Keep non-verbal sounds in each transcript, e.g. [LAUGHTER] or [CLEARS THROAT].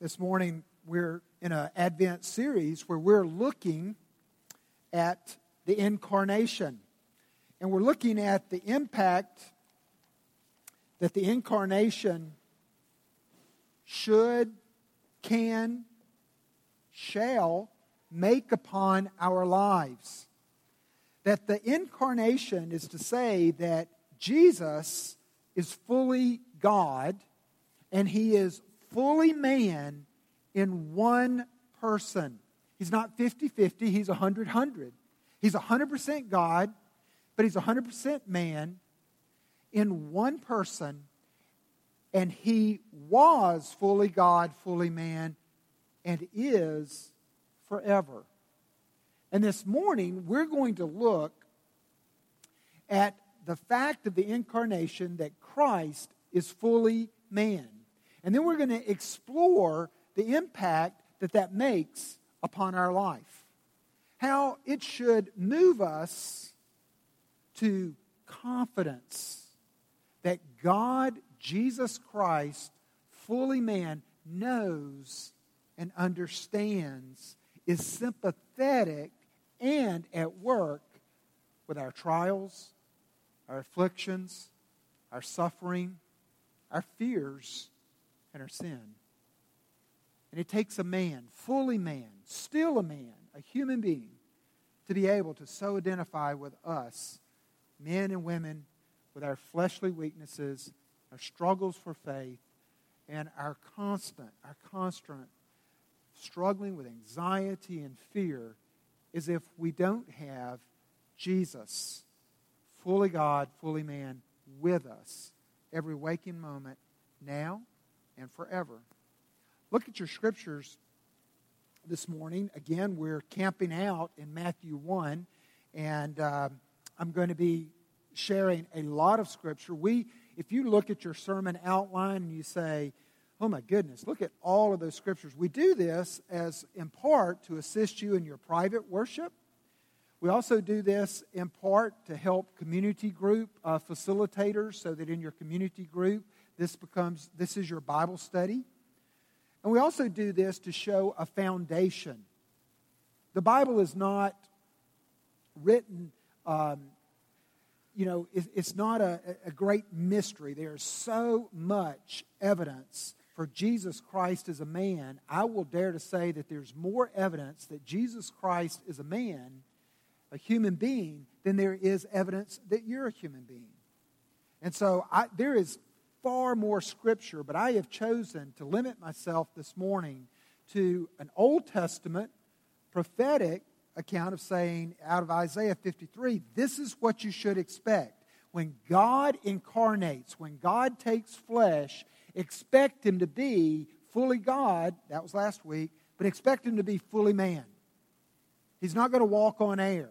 this morning we're in an Advent series where we're looking at the incarnation. And we're looking at the impact that the incarnation should, can, shall make upon our lives. That the incarnation is to say that Jesus is fully God and he is fully man in one person. He's not 50 50, he's 100 100. He's 100% God, but he's 100% man in one person, and he was fully God, fully man, and is forever. And this morning, we're going to look at the fact of the incarnation that Christ is fully man. And then we're going to explore the impact that that makes upon our life. How it should move us to confidence that God, Jesus Christ, fully man, knows and understands, is sympathetic, and at work with our trials, our afflictions, our suffering, our fears, and our sin. And it takes a man, fully man, still a man, a human being, to be able to so identify with us, men and women, with our fleshly weaknesses, our struggles for faith, and our constant, our constant struggling with anxiety and fear is if we don't have Jesus, fully God, fully man, with us every waking moment, now and forever. Look at your scriptures this morning. Again, we're camping out in Matthew 1, and uh, I'm going to be sharing a lot of scripture. We, if you look at your sermon outline and you say, Oh my goodness, look at all of those scriptures. We do this as in part to assist you in your private worship. We also do this in part to help community group uh, facilitators so that in your community group this becomes this is your Bible study. And we also do this to show a foundation. The Bible is not written, um, you know, it, it's not a, a great mystery. There's so much evidence for Jesus Christ as a man. I will dare to say that there's more evidence that Jesus Christ is a man, a human being, than there is evidence that you're a human being. And so I, there is far more scripture, but I have chosen to limit myself this morning to an Old Testament prophetic account of saying out of Isaiah 53 this is what you should expect. When God incarnates, when God takes flesh, expect him to be fully God. That was last week, but expect him to be fully man. He's not going to walk on air,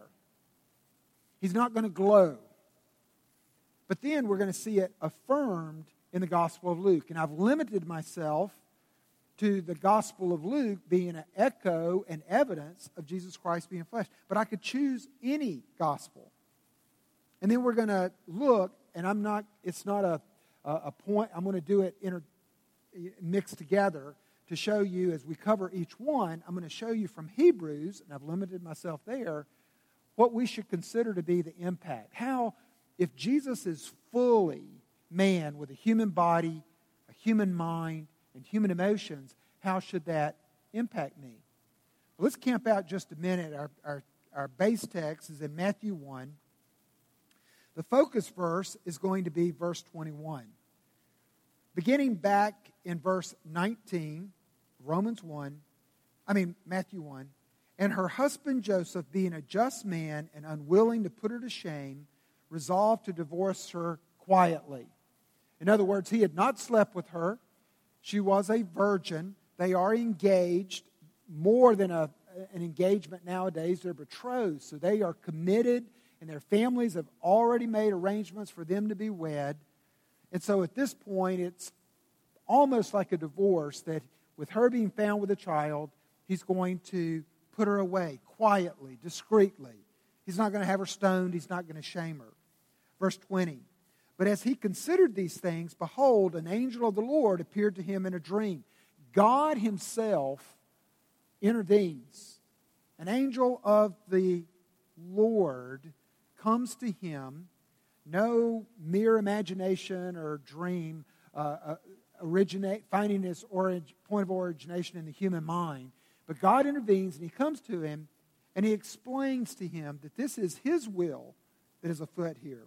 he's not going to glow. But then we're going to see it affirmed in the Gospel of Luke. And I've limited myself to the Gospel of Luke being an echo and evidence of Jesus Christ being flesh. But I could choose any gospel. And then we're going to look, and I'm not, it's not a, a point, I'm going to do it inter, mixed together to show you as we cover each one. I'm going to show you from Hebrews, and I've limited myself there, what we should consider to be the impact. How, if Jesus is fully man with a human body, a human mind, and human emotions, how should that impact me? Well, let's camp out just a minute. Our, our, our base text is in Matthew 1. The focus verse is going to be verse 21. Beginning back in verse 19, Romans 1, I mean, Matthew 1, and her husband Joseph, being a just man and unwilling to put her to shame, resolved to divorce her quietly. In other words, he had not slept with her. She was a virgin. They are engaged more than a, an engagement nowadays. They're betrothed. So they are committed, and their families have already made arrangements for them to be wed. And so at this point, it's almost like a divorce that with her being found with a child, he's going to put her away quietly, discreetly. He's not going to have her stoned, he's not going to shame her. Verse 20. But as he considered these things, behold, an angel of the Lord appeared to him in a dream. God Himself intervenes. An angel of the Lord comes to him, no mere imagination or dream uh, uh, originate, finding its point of origination in the human mind. But God intervenes and he comes to him and he explains to him that this is his will that is afoot here.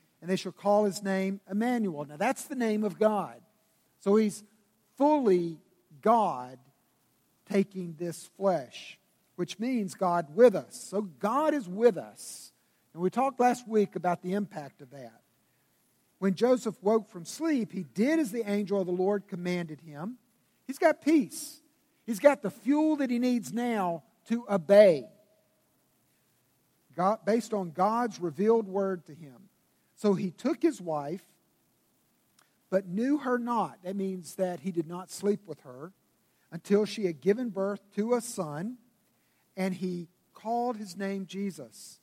and they shall call his name Emmanuel. Now, that's the name of God. So he's fully God taking this flesh, which means God with us. So God is with us. And we talked last week about the impact of that. When Joseph woke from sleep, he did as the angel of the Lord commanded him. He's got peace. He's got the fuel that he needs now to obey, God, based on God's revealed word to him. So he took his wife but knew her not. That means that he did not sleep with her until she had given birth to a son, and he called his name Jesus.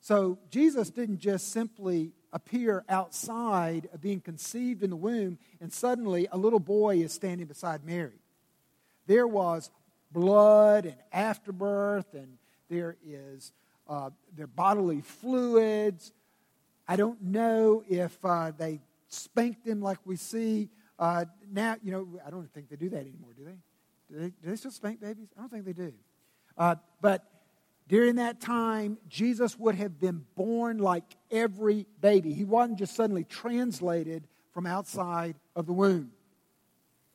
So Jesus didn't just simply appear outside of being conceived in the womb, and suddenly a little boy is standing beside Mary. There was blood and afterbirth, and there is uh, their bodily fluids. I don't know if uh, they spanked him like we see uh, now. You know, I don't think they do that anymore, do they? Do they, do they still spank babies? I don't think they do. Uh, but during that time, Jesus would have been born like every baby. He wasn't just suddenly translated from outside of the womb.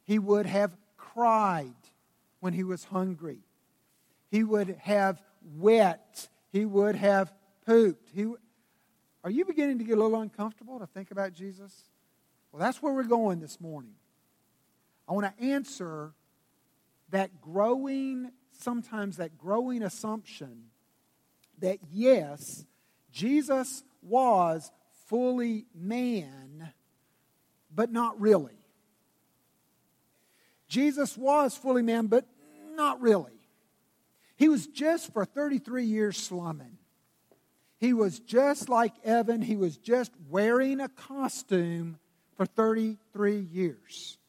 He would have cried when he was hungry. He would have wet. He would have pooped. He, are you beginning to get a little uncomfortable to think about Jesus? Well, that's where we're going this morning. I want to answer that growing, sometimes that growing assumption that yes, Jesus was fully man, but not really. Jesus was fully man, but not really. He was just for 33 years slumming. He was just like Evan. He was just wearing a costume for 33 years.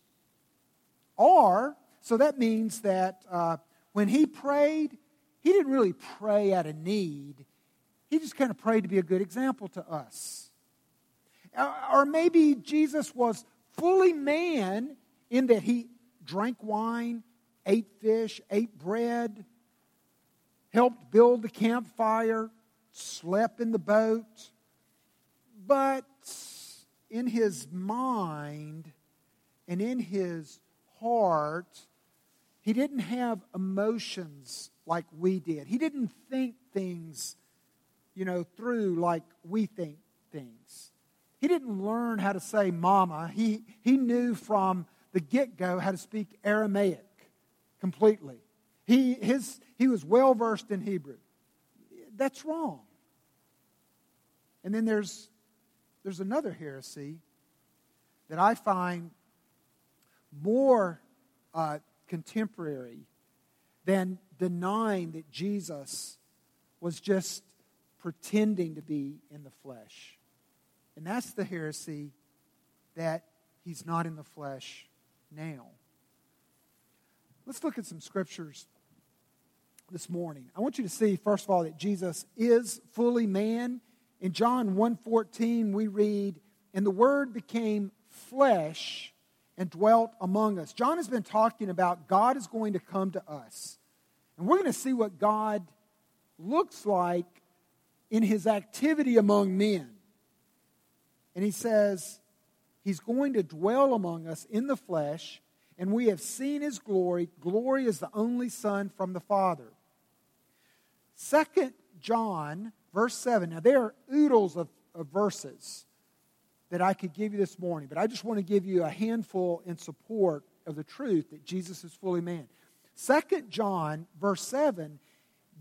Or, so that means that uh, when he prayed, he didn't really pray out of need. He just kind of prayed to be a good example to us. Or maybe Jesus was fully man in that he drank wine, ate fish, ate bread, helped build the campfire, slept in the boat. But in his mind and in his heart, he didn't have emotions like we did. He didn't think things, you know, through like we think things. He didn't learn how to say mama. He, he knew from the get go how to speak Aramaic completely. He, his, he was well versed in Hebrew. That's wrong. And then there's, there's another heresy that I find more uh, contemporary than denying that Jesus was just pretending to be in the flesh. And that's the heresy that he's not in the flesh now. Let's look at some scriptures this morning. I want you to see first of all that Jesus is fully man. In John 1:14 we read, "And the word became flesh and dwelt among us." John has been talking about God is going to come to us. And we're going to see what God looks like in his activity among men. And he says, He's going to dwell among us in the flesh, and we have seen his glory. Glory is the only Son from the Father. Second John, verse 7. Now, there are oodles of, of verses that I could give you this morning, but I just want to give you a handful in support of the truth that Jesus is fully man. Second John, verse 7,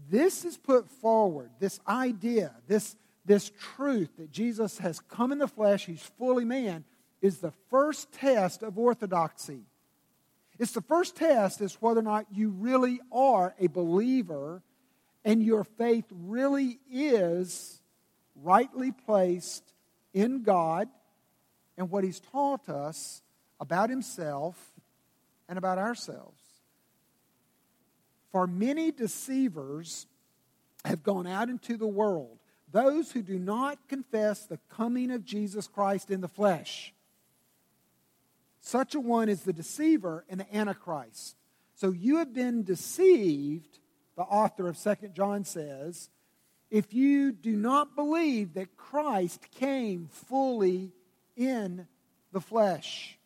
this is put forward, this idea, this, this truth that Jesus has come in the flesh, he's fully man, is the first test of orthodoxy. It's the first test is whether or not you really are a believer and your faith really is rightly placed in God and what He's taught us about Himself and about ourselves. For many deceivers have gone out into the world, those who do not confess the coming of Jesus Christ in the flesh. Such a one is the deceiver and the antichrist. So you have been deceived, the author of Second John says, if you do not believe that Christ came fully in the flesh.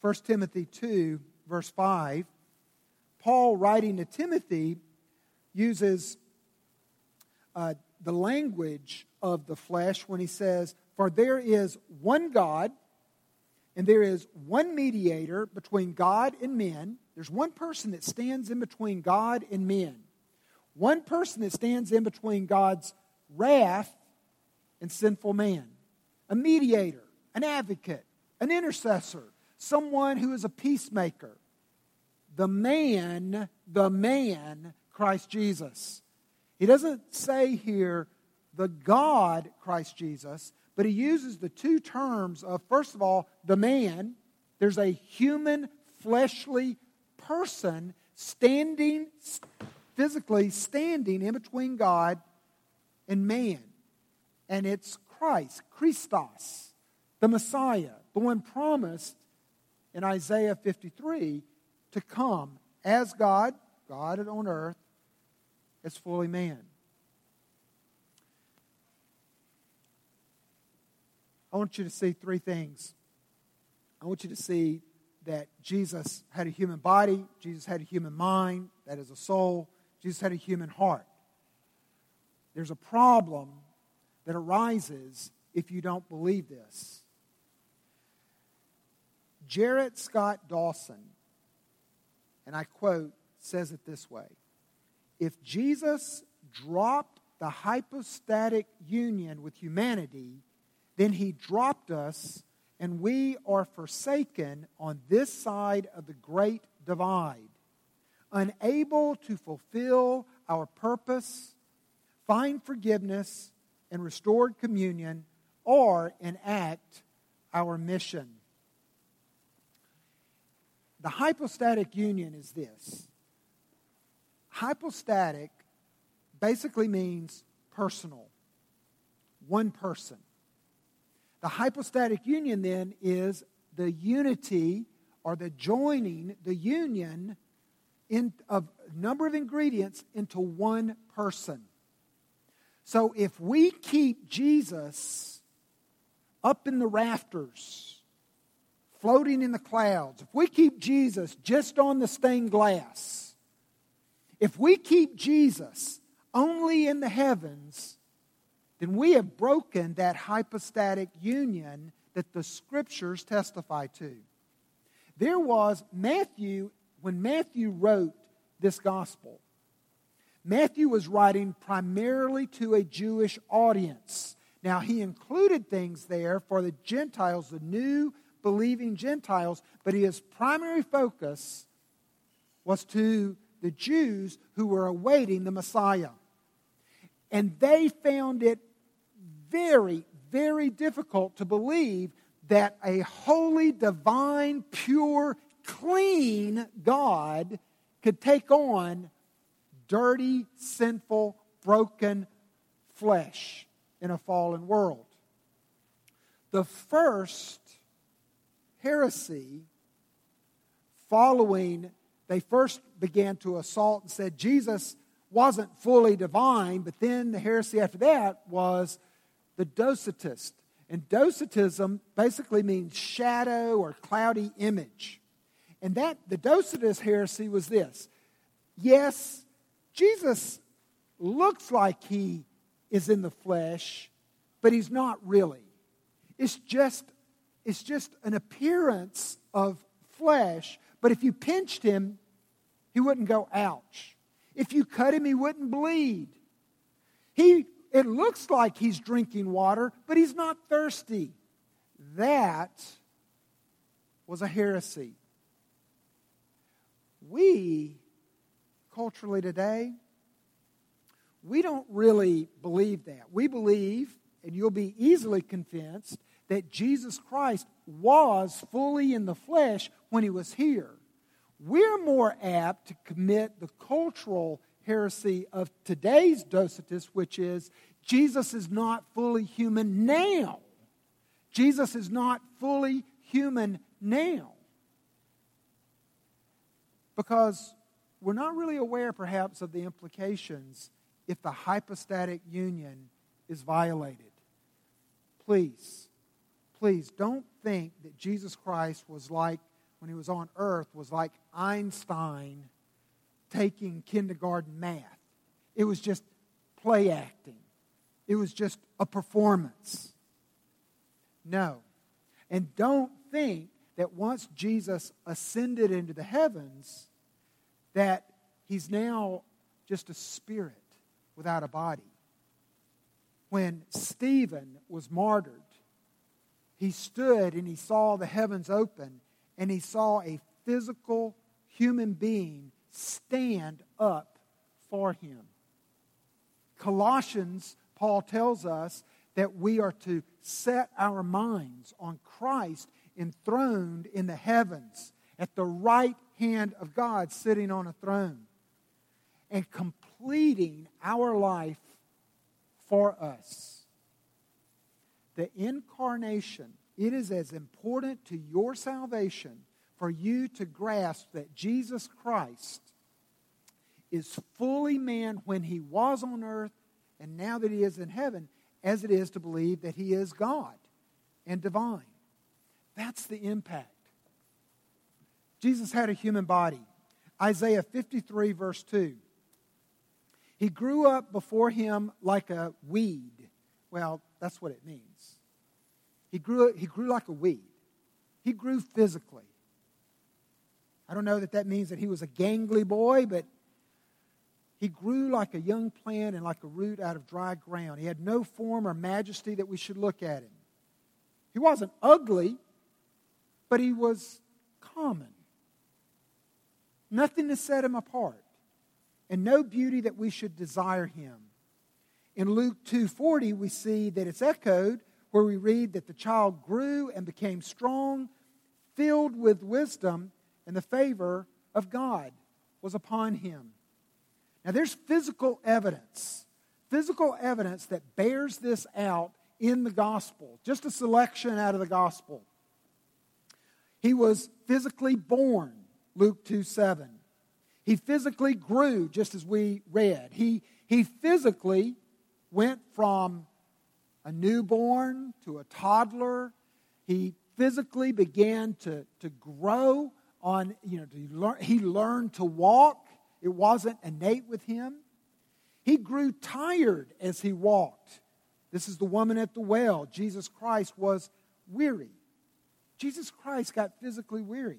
1 Timothy 2, verse 5, Paul, writing to Timothy, uses uh, the language of the flesh when he says, For there is one God, and there is one mediator between God and men. There's one person that stands in between God and men. One person that stands in between God's wrath and sinful man. A mediator, an advocate, an intercessor, someone who is a peacemaker. The man, the man, Christ Jesus. He doesn't say here the God, Christ Jesus, but he uses the two terms of, first of all, the man. There's a human, fleshly person standing physically standing in between God and man. And it's Christ, Christos, the Messiah, the one promised in Isaiah 53 to come as God, God on earth, as fully man. I want you to see three things. I want you to see that Jesus had a human body, Jesus had a human mind, that is a soul, Jesus had a human heart. There's a problem that arises if you don't believe this. Gerrit Scott Dawson, and I quote, says it this way If Jesus dropped the hypostatic union with humanity, then he dropped us, and we are forsaken on this side of the great divide unable to fulfill our purpose, find forgiveness and restored communion, or enact our mission. The hypostatic union is this hypostatic basically means personal, one person. The hypostatic union then is the unity or the joining, the union in, of a number of ingredients into one person. So if we keep Jesus up in the rafters, floating in the clouds, if we keep Jesus just on the stained glass, if we keep Jesus only in the heavens, then we have broken that hypostatic union that the scriptures testify to. There was Matthew when Matthew wrote this gospel, Matthew was writing primarily to a Jewish audience. Now, he included things there for the Gentiles, the new believing Gentiles, but his primary focus was to the Jews who were awaiting the Messiah. And they found it very, very difficult to believe that a holy, divine, pure, clean God could take on dirty, sinful, broken flesh in a fallen world. The first heresy following, they first began to assault and said Jesus wasn't fully divine, but then the heresy after that was the Docetist. And Docetism basically means shadow or cloudy image. And that the Docetist heresy was this. Yes, Jesus looks like he is in the flesh, but he's not really. It's just it's just an appearance of flesh, but if you pinched him, he wouldn't go ouch. If you cut him, he wouldn't bleed. He, it looks like he's drinking water, but he's not thirsty. That was a heresy. We, culturally today, we don't really believe that. We believe, and you'll be easily convinced, that Jesus Christ was fully in the flesh when he was here. We're more apt to commit the cultural heresy of today's Docetus, which is Jesus is not fully human now. Jesus is not fully human now. Because we're not really aware, perhaps, of the implications if the hypostatic union is violated. Please, please don't think that Jesus Christ was like, when he was on earth, was like Einstein taking kindergarten math. It was just play acting, it was just a performance. No. And don't think that once Jesus ascended into the heavens, that he's now just a spirit without a body. When Stephen was martyred, he stood and he saw the heavens open and he saw a physical human being stand up for him. Colossians, Paul tells us that we are to set our minds on Christ enthroned in the heavens at the right hand of God sitting on a throne and completing our life for us. The incarnation, it is as important to your salvation for you to grasp that Jesus Christ is fully man when he was on earth and now that he is in heaven, as it is to believe that he is God and divine. That's the impact. Jesus had a human body. Isaiah 53, verse 2. He grew up before him like a weed. Well, that's what it means. He grew, he grew like a weed. He grew physically. I don't know that that means that he was a gangly boy, but he grew like a young plant and like a root out of dry ground. He had no form or majesty that we should look at him. He wasn't ugly, but he was common. Nothing to set him apart, and no beauty that we should desire him. In Luke 2:40 we see that it's echoed where we read that the child grew and became strong, filled with wisdom, and the favor of God was upon him. Now there's physical evidence, physical evidence that bears this out in the gospel. Just a selection out of the gospel. He was physically born, Luke 2 7. He physically grew, just as we read. He, he physically went from a newborn to a toddler. He physically began to, to grow on, you know, to learn, he learned to walk. It wasn't innate with him. He grew tired as he walked. This is the woman at the well. Jesus Christ was weary. Jesus Christ got physically weary.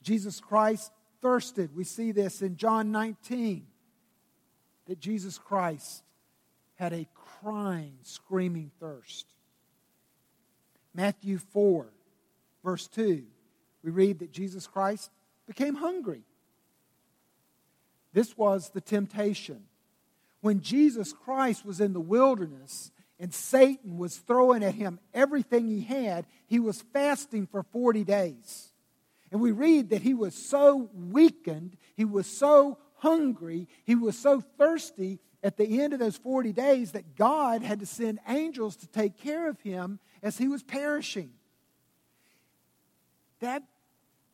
Jesus Christ thirsted. We see this in John 19 that Jesus Christ had a crying, screaming thirst. Matthew 4, verse 2, we read that Jesus Christ became hungry. This was the temptation. When Jesus Christ was in the wilderness and Satan was throwing at him everything he had, he was fasting for 40 days. And we read that he was so weakened, he was so hungry, he was so thirsty at the end of those 40 days that God had to send angels to take care of him as he was perishing. That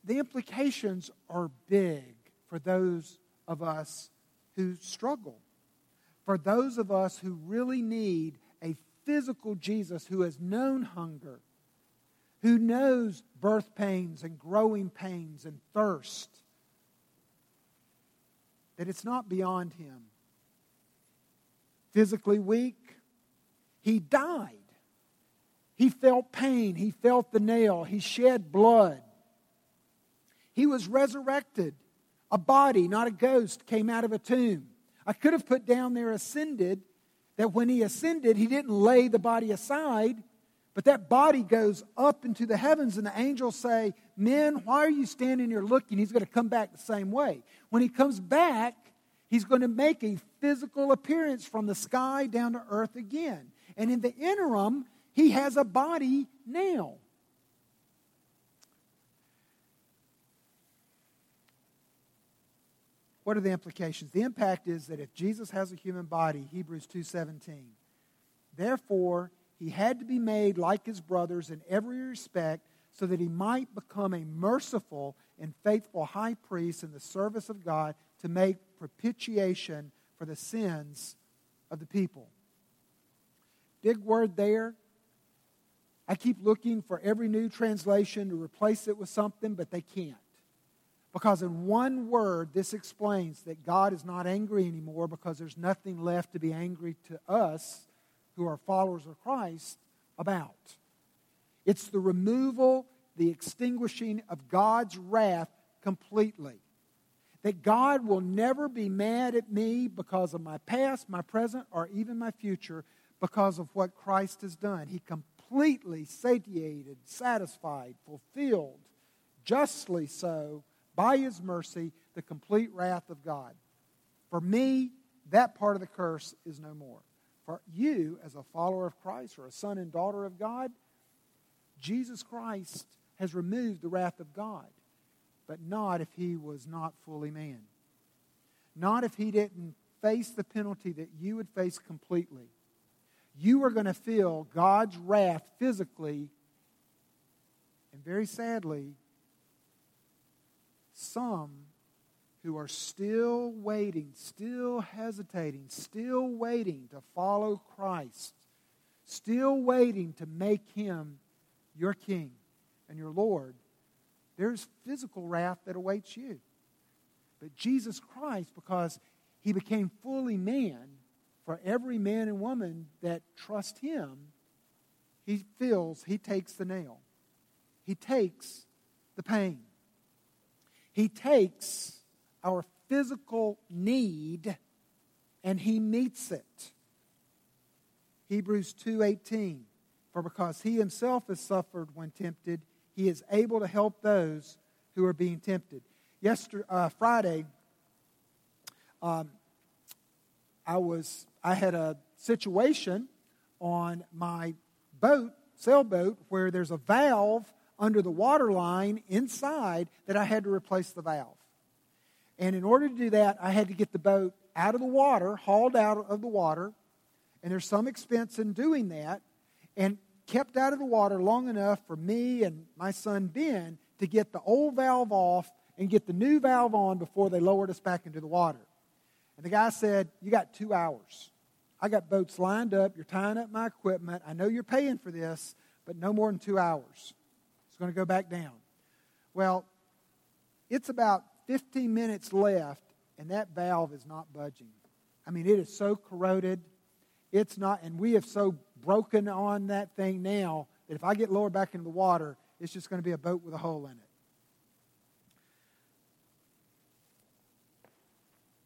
the implications are big for those of us who struggle. For those of us who really need a physical Jesus who has known hunger, who knows birth pains and growing pains and thirst, that it's not beyond him. Physically weak, he died. He felt pain. He felt the nail. He shed blood. He was resurrected. A body, not a ghost, came out of a tomb. I could have put down there ascended, that when he ascended, he didn't lay the body aside, but that body goes up into the heavens, and the angels say, Men, why are you standing here looking? He's going to come back the same way. When he comes back, he's going to make a physical appearance from the sky down to earth again. And in the interim, he has a body now. What are the implications? The impact is that if Jesus has a human body, Hebrews 2:17, therefore he had to be made like his brothers in every respect so that he might become a merciful and faithful high priest in the service of God to make propitiation for the sins of the people. Big word there. I keep looking for every new translation to replace it with something, but they can't. Because in one word, this explains that God is not angry anymore because there's nothing left to be angry to us who are followers of Christ about. It's the removal, the extinguishing of God's wrath completely. That God will never be mad at me because of my past, my present, or even my future because of what Christ has done. He completely satiated, satisfied, fulfilled, justly so, by his mercy, the complete wrath of God. For me, that part of the curse is no more. For you, as a follower of Christ or a son and daughter of God, Jesus Christ has removed the wrath of God, but not if he was not fully man. Not if he didn't face the penalty that you would face completely. You are going to feel God's wrath physically, and very sadly, some who are still waiting, still hesitating, still waiting to follow Christ, still waiting to make him your king and your Lord, there's physical wrath that awaits you. But Jesus Christ, because he became fully man for every man and woman that trust him, he feels, he takes the nail. He takes the pain. He takes our physical need and he meets it. Hebrews 2:18 For because he himself has suffered when tempted, he is able to help those who are being tempted. Yesterday, uh, Friday, um, I was I had a situation on my boat, sailboat, where there's a valve under the water line inside that I had to replace the valve. And in order to do that, I had to get the boat out of the water, hauled out of the water. And there's some expense in doing that. And kept out of the water long enough for me and my son Ben to get the old valve off and get the new valve on before they lowered us back into the water. And the guy said, You got two hours. I got boats lined up. You're tying up my equipment. I know you're paying for this, but no more than two hours going to go back down. Well, it's about 15 minutes left, and that valve is not budging. I mean, it is so corroded. It's not, and we have so broken on that thing now that if I get lowered back into the water, it's just going to be a boat with a hole in it.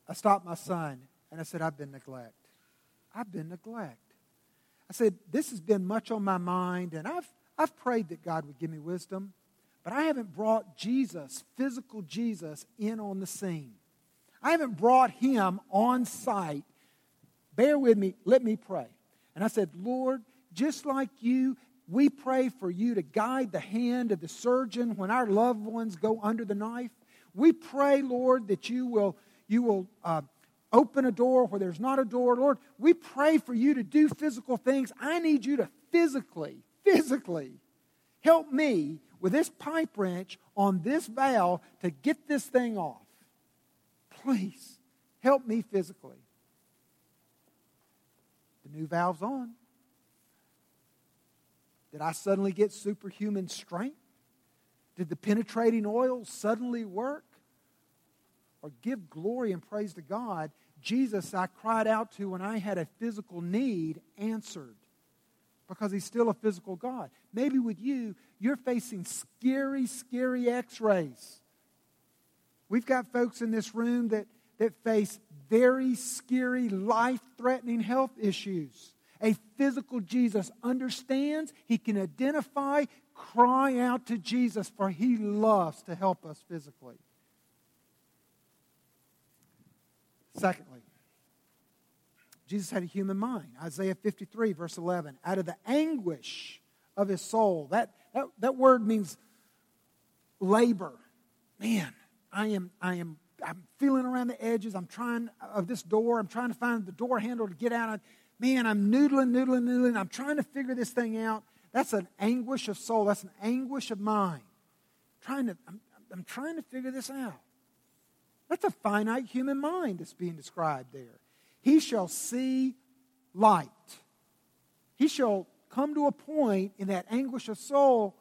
I stopped my son and I said, I've been neglect. I've been neglect. I said, This has been much on my mind, and I've I've prayed that God would give me wisdom, but I haven't brought Jesus, physical Jesus, in on the scene. I haven't brought him on site. Bear with me, let me pray. And I said, Lord, just like you, we pray for you to guide the hand of the surgeon when our loved ones go under the knife. We pray, Lord, that you will, you will uh, open a door where there's not a door. Lord, we pray for you to do physical things. I need you to physically physically help me with this pipe wrench on this valve to get this thing off. Please help me physically. The new valve's on. Did I suddenly get superhuman strength? Did the penetrating oil suddenly work? Or give glory and praise to God. Jesus, I cried out to when I had a physical need, answered because he's still a physical God. Maybe with you, you're facing scary, scary x rays. We've got folks in this room that, that face very scary, life threatening health issues. A physical Jesus understands, he can identify, cry out to Jesus, for he loves to help us physically. Secondly, Jesus had a human mind. Isaiah 53, verse 11. Out of the anguish of his soul. That, that, that word means labor. Man, I am, I am I'm feeling around the edges. I'm trying of this door. I'm trying to find the door handle to get out. Man, I'm noodling, noodling, noodling. I'm trying to figure this thing out. That's an anguish of soul. That's an anguish of mind. trying to, I'm, I'm trying to figure this out. That's a finite human mind that's being described there. He shall see light. He shall come to a point in that anguish of soul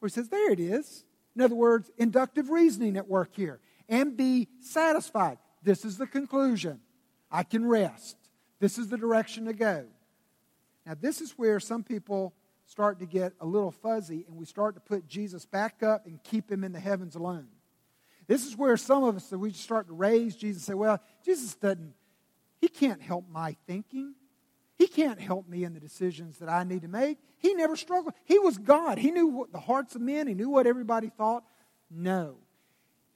where he says, There it is. In other words, inductive reasoning at work here. And be satisfied. This is the conclusion. I can rest. This is the direction to go. Now, this is where some people start to get a little fuzzy and we start to put Jesus back up and keep him in the heavens alone. This is where some of us, we start to raise Jesus and say, well, Jesus doesn't, he can't help my thinking. He can't help me in the decisions that I need to make. He never struggled. He was God. He knew what the hearts of men. He knew what everybody thought. No.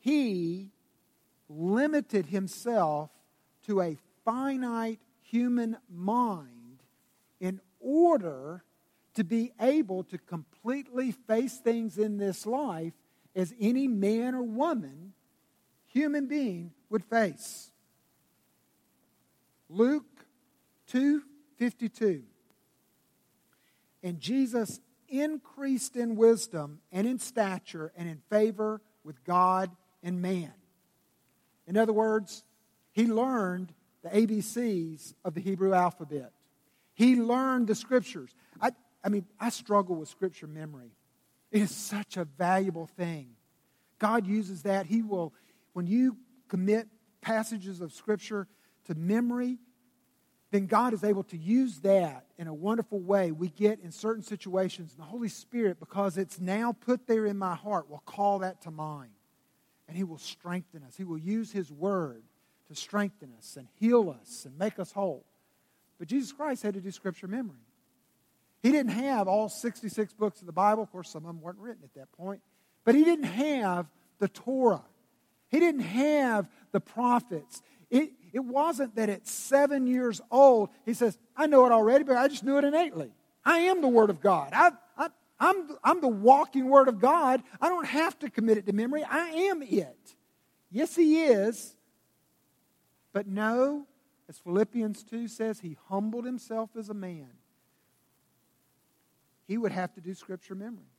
He limited himself to a finite human mind in order to be able to completely face things in this life as any man or woman, human being, would face. Luke 2:52. And Jesus increased in wisdom and in stature and in favor with God and man. In other words, he learned the ABCs of the Hebrew alphabet. He learned the scriptures. I, I mean, I struggle with scripture memory. It is such a valuable thing. God uses that. He will, when you commit passages of scripture to memory, then God is able to use that in a wonderful way we get in certain situations. And the Holy Spirit, because it's now put there in my heart, will call that to mind. And He will strengthen us. He will use His word to strengthen us and heal us and make us whole. But Jesus Christ had to do scripture memory. He didn't have all 66 books of the Bible. Of course, some of them weren't written at that point. But he didn't have the Torah. He didn't have the prophets. It, it wasn't that at seven years old, he says, I know it already, but I just knew it innately. I am the Word of God. I, I, I'm, I'm the walking Word of God. I don't have to commit it to memory. I am it. Yes, He is. But no, as Philippians 2 says, He humbled Himself as a man. He would have to do Scripture memory.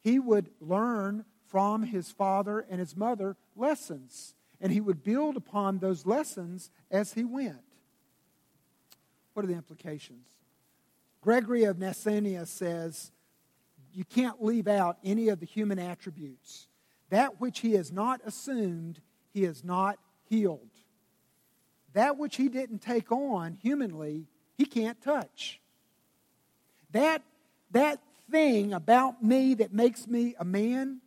He would learn from his father and his mother lessons and he would build upon those lessons as he went. What are the implications? Gregory of Nazianzus says you can't leave out any of the human attributes. That which he has not assumed, he has not healed. That which he didn't take on humanly, he can't touch. That, that thing about me that makes me a man,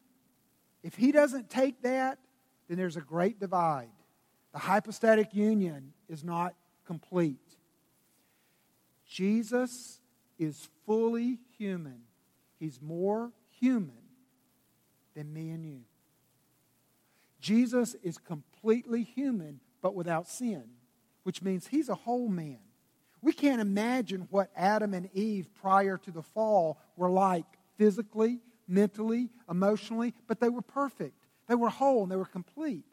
if he doesn't take that, then there's a great divide. The hypostatic union is not complete. Jesus is fully human. He's more human than me and you. Jesus is completely human, but without sin, which means he's a whole man. We can't imagine what Adam and Eve prior to the fall were like physically, mentally, emotionally, but they were perfect. They were whole and they were complete.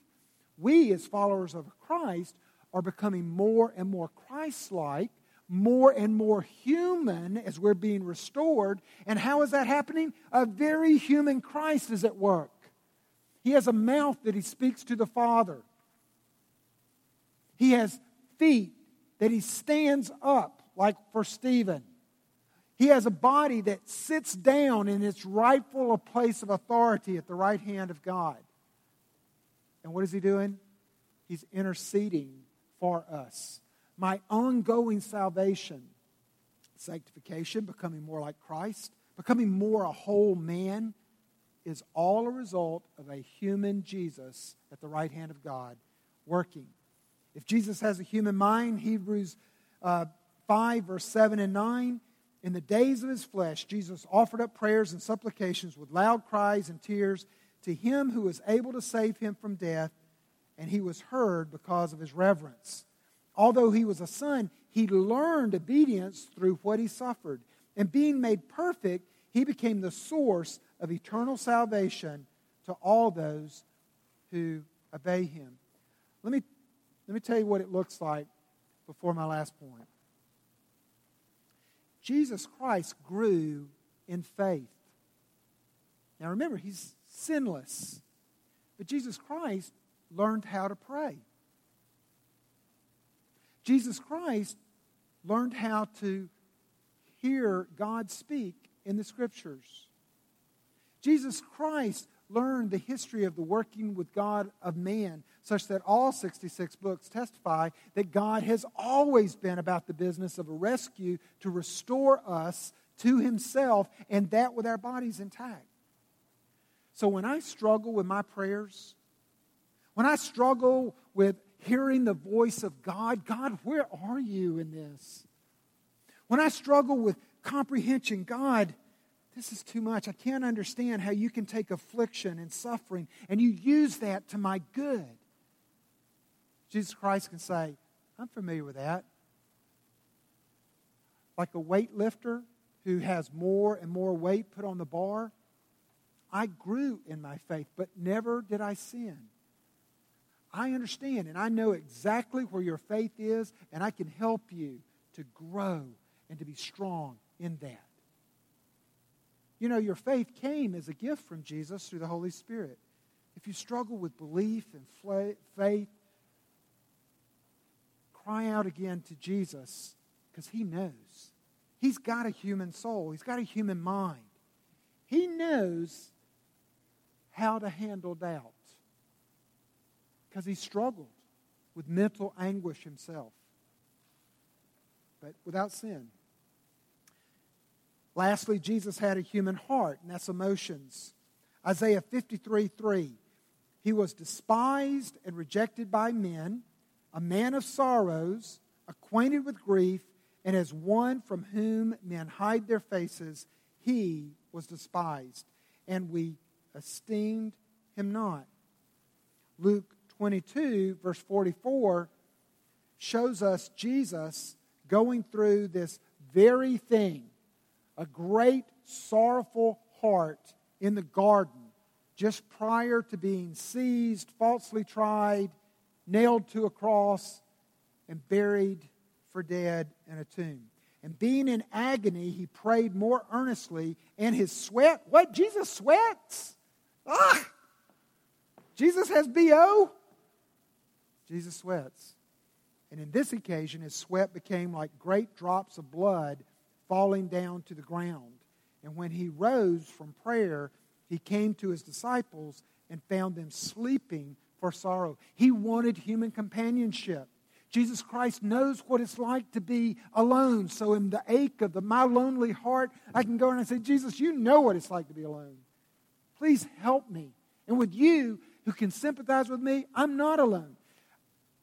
We, as followers of Christ, are becoming more and more Christ like, more and more human as we're being restored. And how is that happening? A very human Christ is at work. He has a mouth that he speaks to the Father, he has feet that he stands up, like for Stephen. He has a body that sits down in its rightful place of authority at the right hand of God. And what is he doing? He's interceding for us. My ongoing salvation Sanctification, becoming more like Christ, becoming more a whole man, is all a result of a human Jesus at the right hand of God working. If Jesus has a human mind, Hebrews uh, 5, verse 7 and 9, in the days of his flesh, Jesus offered up prayers and supplications with loud cries and tears to him who was able to save him from death, and he was heard because of his reverence. Although he was a son, he learned obedience through what he suffered. And being made perfect, he became the source of eternal salvation to all those who obey him. Let me, let me tell you what it looks like before my last point. Jesus Christ grew in faith. Now remember, he's sinless. But Jesus Christ learned how to pray. Jesus Christ learned how to hear God speak in the scriptures. Jesus Christ learned the history of the working with God of man, such that all 66 books testify that God has always been about the business of a rescue to restore us to himself, and that with our bodies intact. So when I struggle with my prayers, when I struggle with hearing the voice of God, God, where are you in this? When I struggle with comprehension, God, this is too much. I can't understand how you can take affliction and suffering and you use that to my good. Jesus Christ can say, I'm familiar with that. Like a weightlifter who has more and more weight put on the bar, I grew in my faith, but never did I sin. I understand and I know exactly where your faith is, and I can help you to grow and to be strong in that. You know, your faith came as a gift from Jesus through the Holy Spirit. If you struggle with belief and faith, cry out again to Jesus because he knows. He's got a human soul, he's got a human mind. He knows how to handle doubt because he struggled with mental anguish himself, but without sin. Lastly, Jesus had a human heart, and that's emotions. Isaiah 53 3. He was despised and rejected by men, a man of sorrows, acquainted with grief, and as one from whom men hide their faces, he was despised, and we esteemed him not. Luke 22, verse 44, shows us Jesus going through this very thing a great sorrowful heart in the garden just prior to being seized, falsely tried, nailed to a cross, and buried for dead in a tomb. And being in agony, he prayed more earnestly, and his sweat, what? Jesus sweats? Ah! Jesus has BO? Jesus sweats. And in this occasion, his sweat became like great drops of blood falling down to the ground. And when he rose from prayer, he came to his disciples and found them sleeping for sorrow. He wanted human companionship. Jesus Christ knows what it's like to be alone. So, in the ache of the, my lonely heart, I can go and I say, Jesus, you know what it's like to be alone. Please help me. And with you, who can sympathize with me, I'm not alone.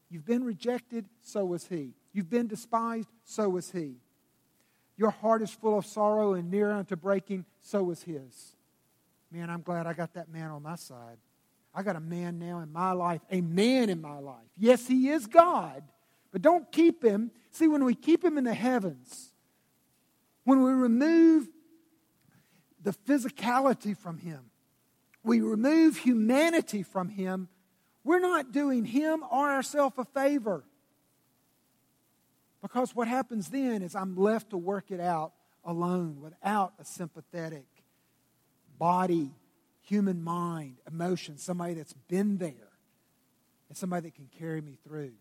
You've been rejected, so was he. You've been despised, so was he. Your heart is full of sorrow and near unto breaking, so was his. Man, I'm glad I got that man on my side. I got a man now in my life, a man in my life. Yes, he is God, but don't keep him. See, when we keep him in the heavens, when we remove the physicality from him, we remove humanity from him, we're not doing him or ourselves a favor. Because what happens then is I'm left to work it out alone without a sympathetic body, human mind, emotion, somebody that's been there, and somebody that can carry me through.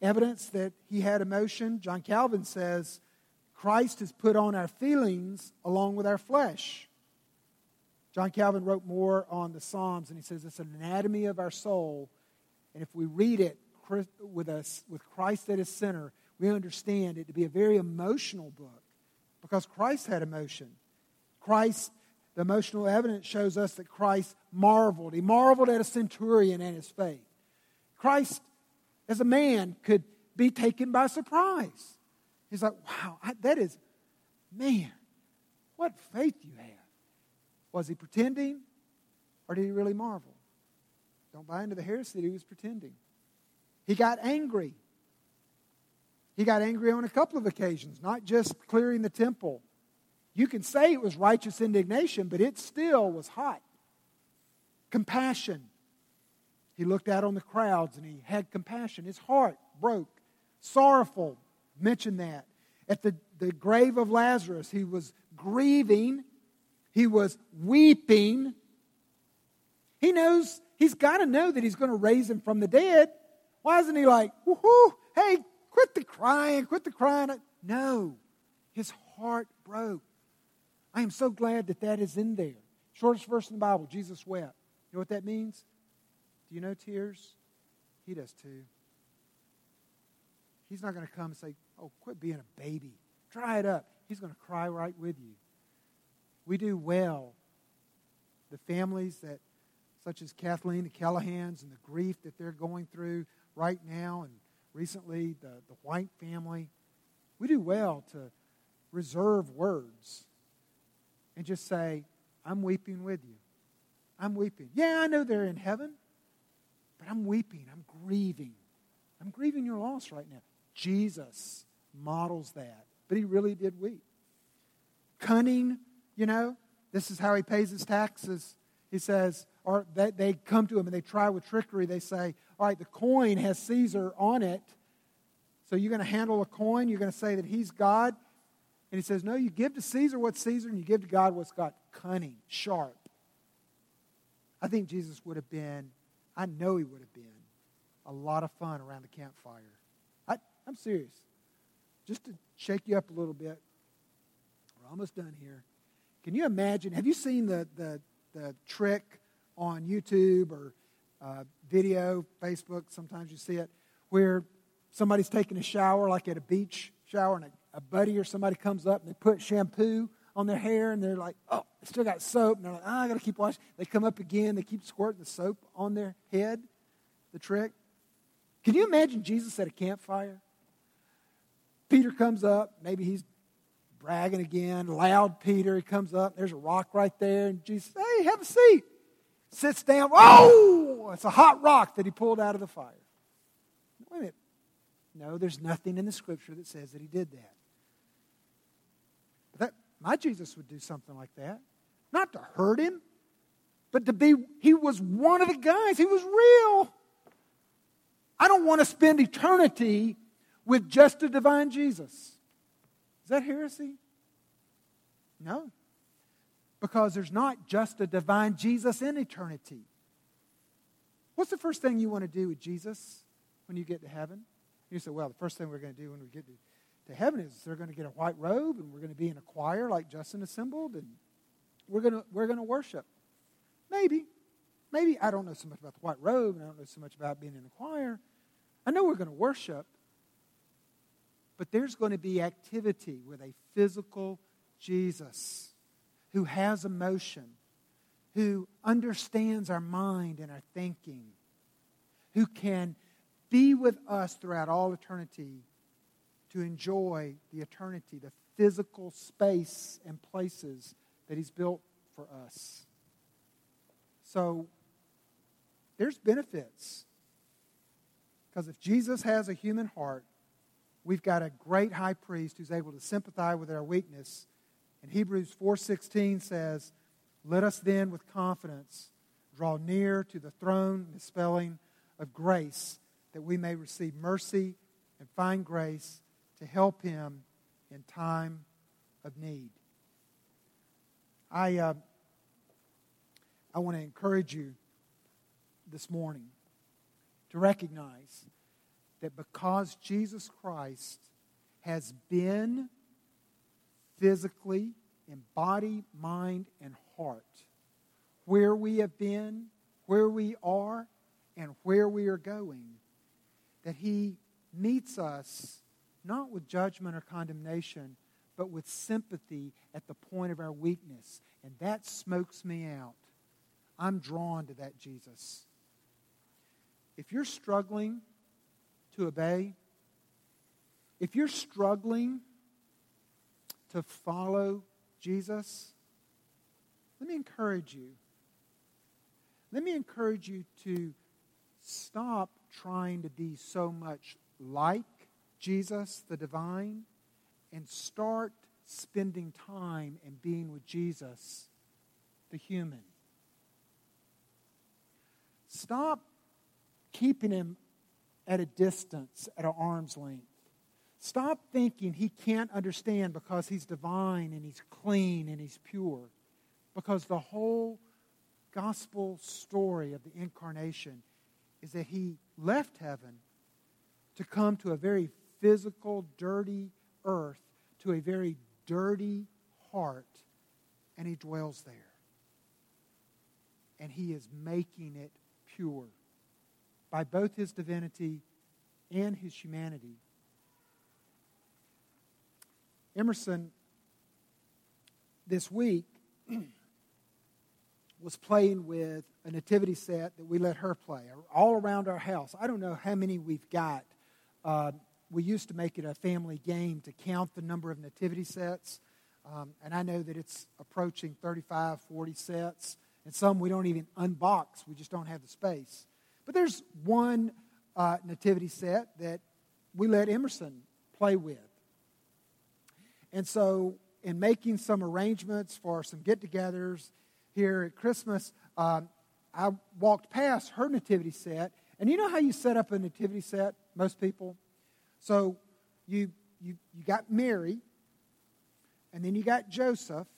Evidence that he had emotion, John Calvin says, Christ has put on our feelings along with our flesh. John Calvin wrote more on the Psalms, and he says it's an anatomy of our soul. And if we read it with us with Christ at his center, we understand it to be a very emotional book because Christ had emotion. Christ, the emotional evidence shows us that Christ marveled. He marveled at a centurion and his faith. Christ, as a man, could be taken by surprise. He's like, wow, that is, man, what faith you have. Was he pretending or did he really marvel? Don't buy into the heresy that he was pretending. He got angry. He got angry on a couple of occasions, not just clearing the temple. You can say it was righteous indignation, but it still was hot. Compassion. He looked out on the crowds and he had compassion. His heart broke. Sorrowful. Mentioned that. At the, the grave of Lazarus, he was grieving. He was weeping. He knows, he's got to know that he's going to raise him from the dead. Why isn't he like, woohoo, hey, quit the crying, quit the crying? No, his heart broke. I am so glad that that is in there. Shortest verse in the Bible, Jesus wept. You know what that means? Do you know tears? He does too. He's not going to come and say, Oh, quit being a baby. Dry it up. He's going to cry right with you. We do well. The families that, such as Kathleen the Callahans, and the grief that they're going through right now, and recently the, the White family, we do well to reserve words and just say, I'm weeping with you. I'm weeping. Yeah, I know they're in heaven, but I'm weeping. I'm grieving. I'm grieving your loss right now. Jesus models that, but he really did weep. Cunning, you know, this is how he pays his taxes. He says, or they, they come to him and they try with trickery. They say, All right, the coin has Caesar on it. So you're going to handle a coin. You're going to say that he's God. And he says, No, you give to Caesar what's Caesar, and you give to God what's God. Cunning, sharp. I think Jesus would have been, I know he would have been, a lot of fun around the campfire. I, I'm serious. Just to shake you up a little bit. We're almost done here. Can you imagine? Have you seen the, the, the trick on YouTube or uh, video, Facebook? Sometimes you see it, where somebody's taking a shower, like at a beach shower, and a a buddy or somebody comes up and they put shampoo on their hair and they're like, oh, they still got soap. And they're like, oh, I got to keep washing. They come up again. They keep squirting the soap on their head. The trick. Can you imagine Jesus at a campfire? Peter comes up. Maybe he's bragging again. Loud Peter. He comes up. There's a rock right there. And Jesus, hey, have a seat. Sits down. Oh, it's a hot rock that he pulled out of the fire. Wait a minute. No, there's nothing in the scripture that says that he did that. My Jesus would do something like that. Not to hurt him, but to be, he was one of the guys. He was real. I don't want to spend eternity with just a divine Jesus. Is that heresy? No. Because there's not just a divine Jesus in eternity. What's the first thing you want to do with Jesus when you get to heaven? You say, well, the first thing we're going to do when we get to to heaven is they're going to get a white robe and we're going to be in a choir like Justin assembled and we're going to, we're going to worship. Maybe. Maybe I don't know so much about the white robe and I don't know so much about being in a choir. I know we're going to worship, but there's going to be activity with a physical Jesus who has emotion, who understands our mind and our thinking, who can be with us throughout all eternity to enjoy the eternity, the physical space and places that He's built for us. So, there's benefits. Because if Jesus has a human heart, we've got a great high priest who's able to sympathize with our weakness. And Hebrews 4:16 says, "Let us then with confidence draw near to the throne, misspelling of grace, that we may receive mercy and find grace to help him in time of need. I, uh, I want to encourage you this morning to recognize that because Jesus Christ has been physically in body, mind, and heart where we have been, where we are, and where we are going, that He meets us not with judgment or condemnation, but with sympathy at the point of our weakness. And that smokes me out. I'm drawn to that Jesus. If you're struggling to obey, if you're struggling to follow Jesus, let me encourage you. Let me encourage you to stop trying to be so much like Jesus, the divine, and start spending time and being with Jesus, the human. Stop keeping him at a distance, at an arm's length. Stop thinking he can't understand because he's divine and he's clean and he's pure. Because the whole gospel story of the incarnation is that he left heaven to come to a very physical, dirty earth, to a very dirty heart, and he dwells there. And he is making it pure by both his divinity and his humanity. Emerson, this week, [CLEARS THROAT] was playing with a nativity set that we let her play all around our house. I don't know how many we've got. Uh, we used to make it a family game to count the number of nativity sets. Um, and I know that it's approaching 35, 40 sets. And some we don't even unbox, we just don't have the space. But there's one uh, nativity set that we let Emerson play with. And so, in making some arrangements for some get togethers here at Christmas, um, I walked past her nativity set. And you know how you set up a nativity set, most people? So you, you, you got Mary, and then you got Joseph,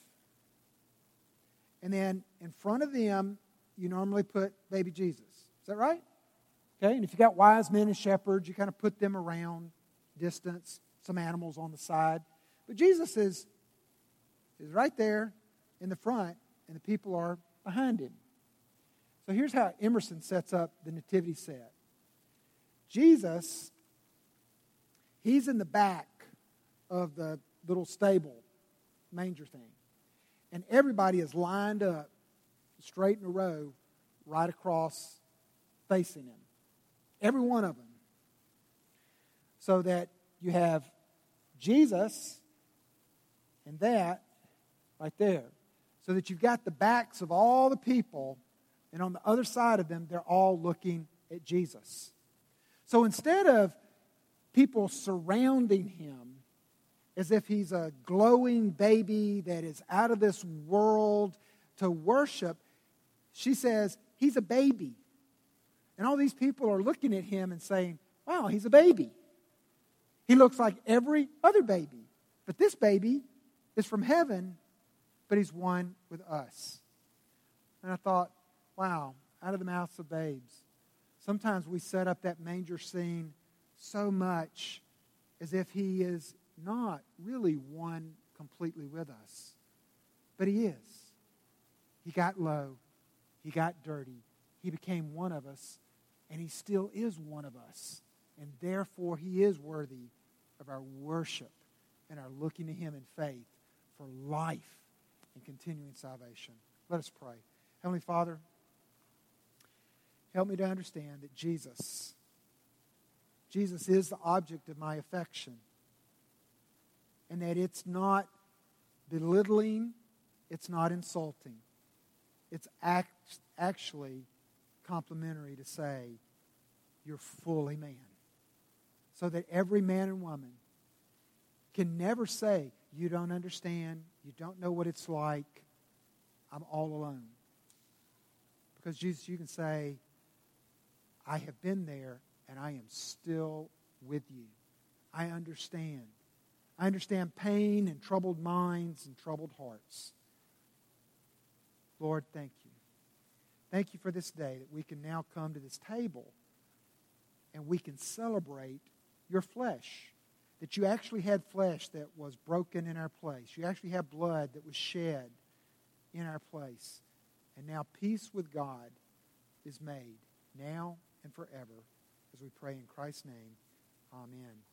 and then in front of them, you normally put baby Jesus. Is that right? Okay, and if you got wise men and shepherds, you kind of put them around distance, some animals on the side. But Jesus is, is right there in the front, and the people are behind him. So here's how Emerson sets up the nativity set Jesus He's in the back of the little stable manger thing. And everybody is lined up straight in a row right across facing him. Every one of them. So that you have Jesus and that right there. So that you've got the backs of all the people, and on the other side of them, they're all looking at Jesus. So instead of people surrounding him as if he's a glowing baby that is out of this world to worship. She says, He's a baby. And all these people are looking at him and saying, Wow, he's a baby. He looks like every other baby. But this baby is from heaven, but he's one with us. And I thought, wow, out of the mouths of babes. Sometimes we set up that manger scene so much as if he is not really one completely with us. But he is. He got low, he got dirty, he became one of us, and he still is one of us. And therefore, he is worthy of our worship and our looking to him in faith for life and continuing salvation. Let us pray. Heavenly Father, help me to understand that Jesus Jesus is the object of my affection. And that it's not belittling, it's not insulting. It's act, actually complimentary to say, You're fully man. So that every man and woman can never say, You don't understand, you don't know what it's like, I'm all alone. Because Jesus, you can say, I have been there and I am still with you. I understand. I understand pain and troubled minds and troubled hearts. Lord, thank you. Thank you for this day that we can now come to this table and we can celebrate your flesh. That you actually had flesh that was broken in our place. You actually had blood that was shed in our place. And now peace with God is made now and forever as we pray in Christ's name. Amen.